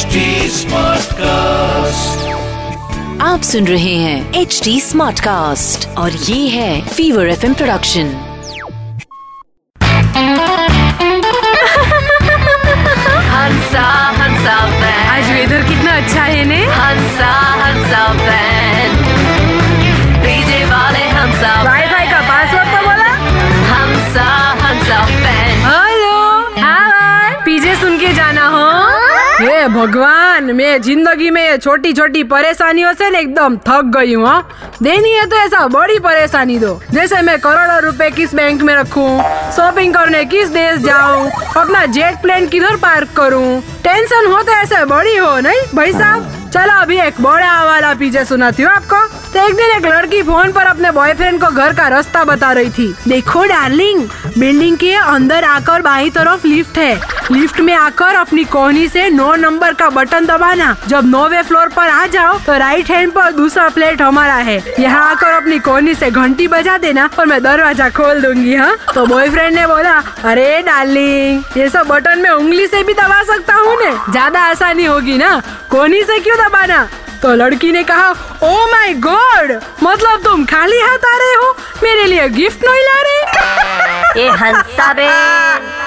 HD cast आप सुन रहे हैं एच डी स्मार्ट कास्ट और ये है फीवर एफएम प्रोडक्शन भगवान मैं ज़िंदगी में ये छोटी छोटी परेशानियों से एकदम थक गई हूँ। देनी है तो ऐसा बड़ी परेशानी दो जैसे मैं करोड़ों रुपए किस बैंक में रखूँ शॉपिंग करने किस देश जाऊँ अपना जेट प्लेन किधर पार्क करूँ टेंशन हो तो ऐसे बड़ी हो नहीं भाई साहब चलो अभी एक बड़ा वाला पीछे सुनाती हूँ आपको तो एक दिन एक लड़की फ़ोन पर अपने बॉयफ्रेंड को घर का रास्ता बता रही थी देखो डार्लिंग बिल्डिंग के अंदर आकर बाई तरफ़ लिफ्ट है लिफ्ट में आकर अपनी कोहनी से नौ नंबर का बटन दबाना। जब नौवे फ्लोर पर आ जाओ तो राइट हैंड पर दूसरा प्लेट हमारा है। यहाँ आकर अपनी कोहनी से घंटी बजा देना और मैं दरवाज़ा खोल दूँगी हाँ? तो बॉयफ्रेंड ने बोला, अरे डार्लिंग ये सब बटन में उंगली से भी दबा सकता हूँ ज़्यादा आसानी होगी ना? कोहनी से क्यों दबाना? तो लड़की ने कहा ओ माय गॉड मतलब तुम खाली हाथ आ रहे हो? मेरे लिए गिफ्ट नहीं ला रहे? ये हंसा बैंड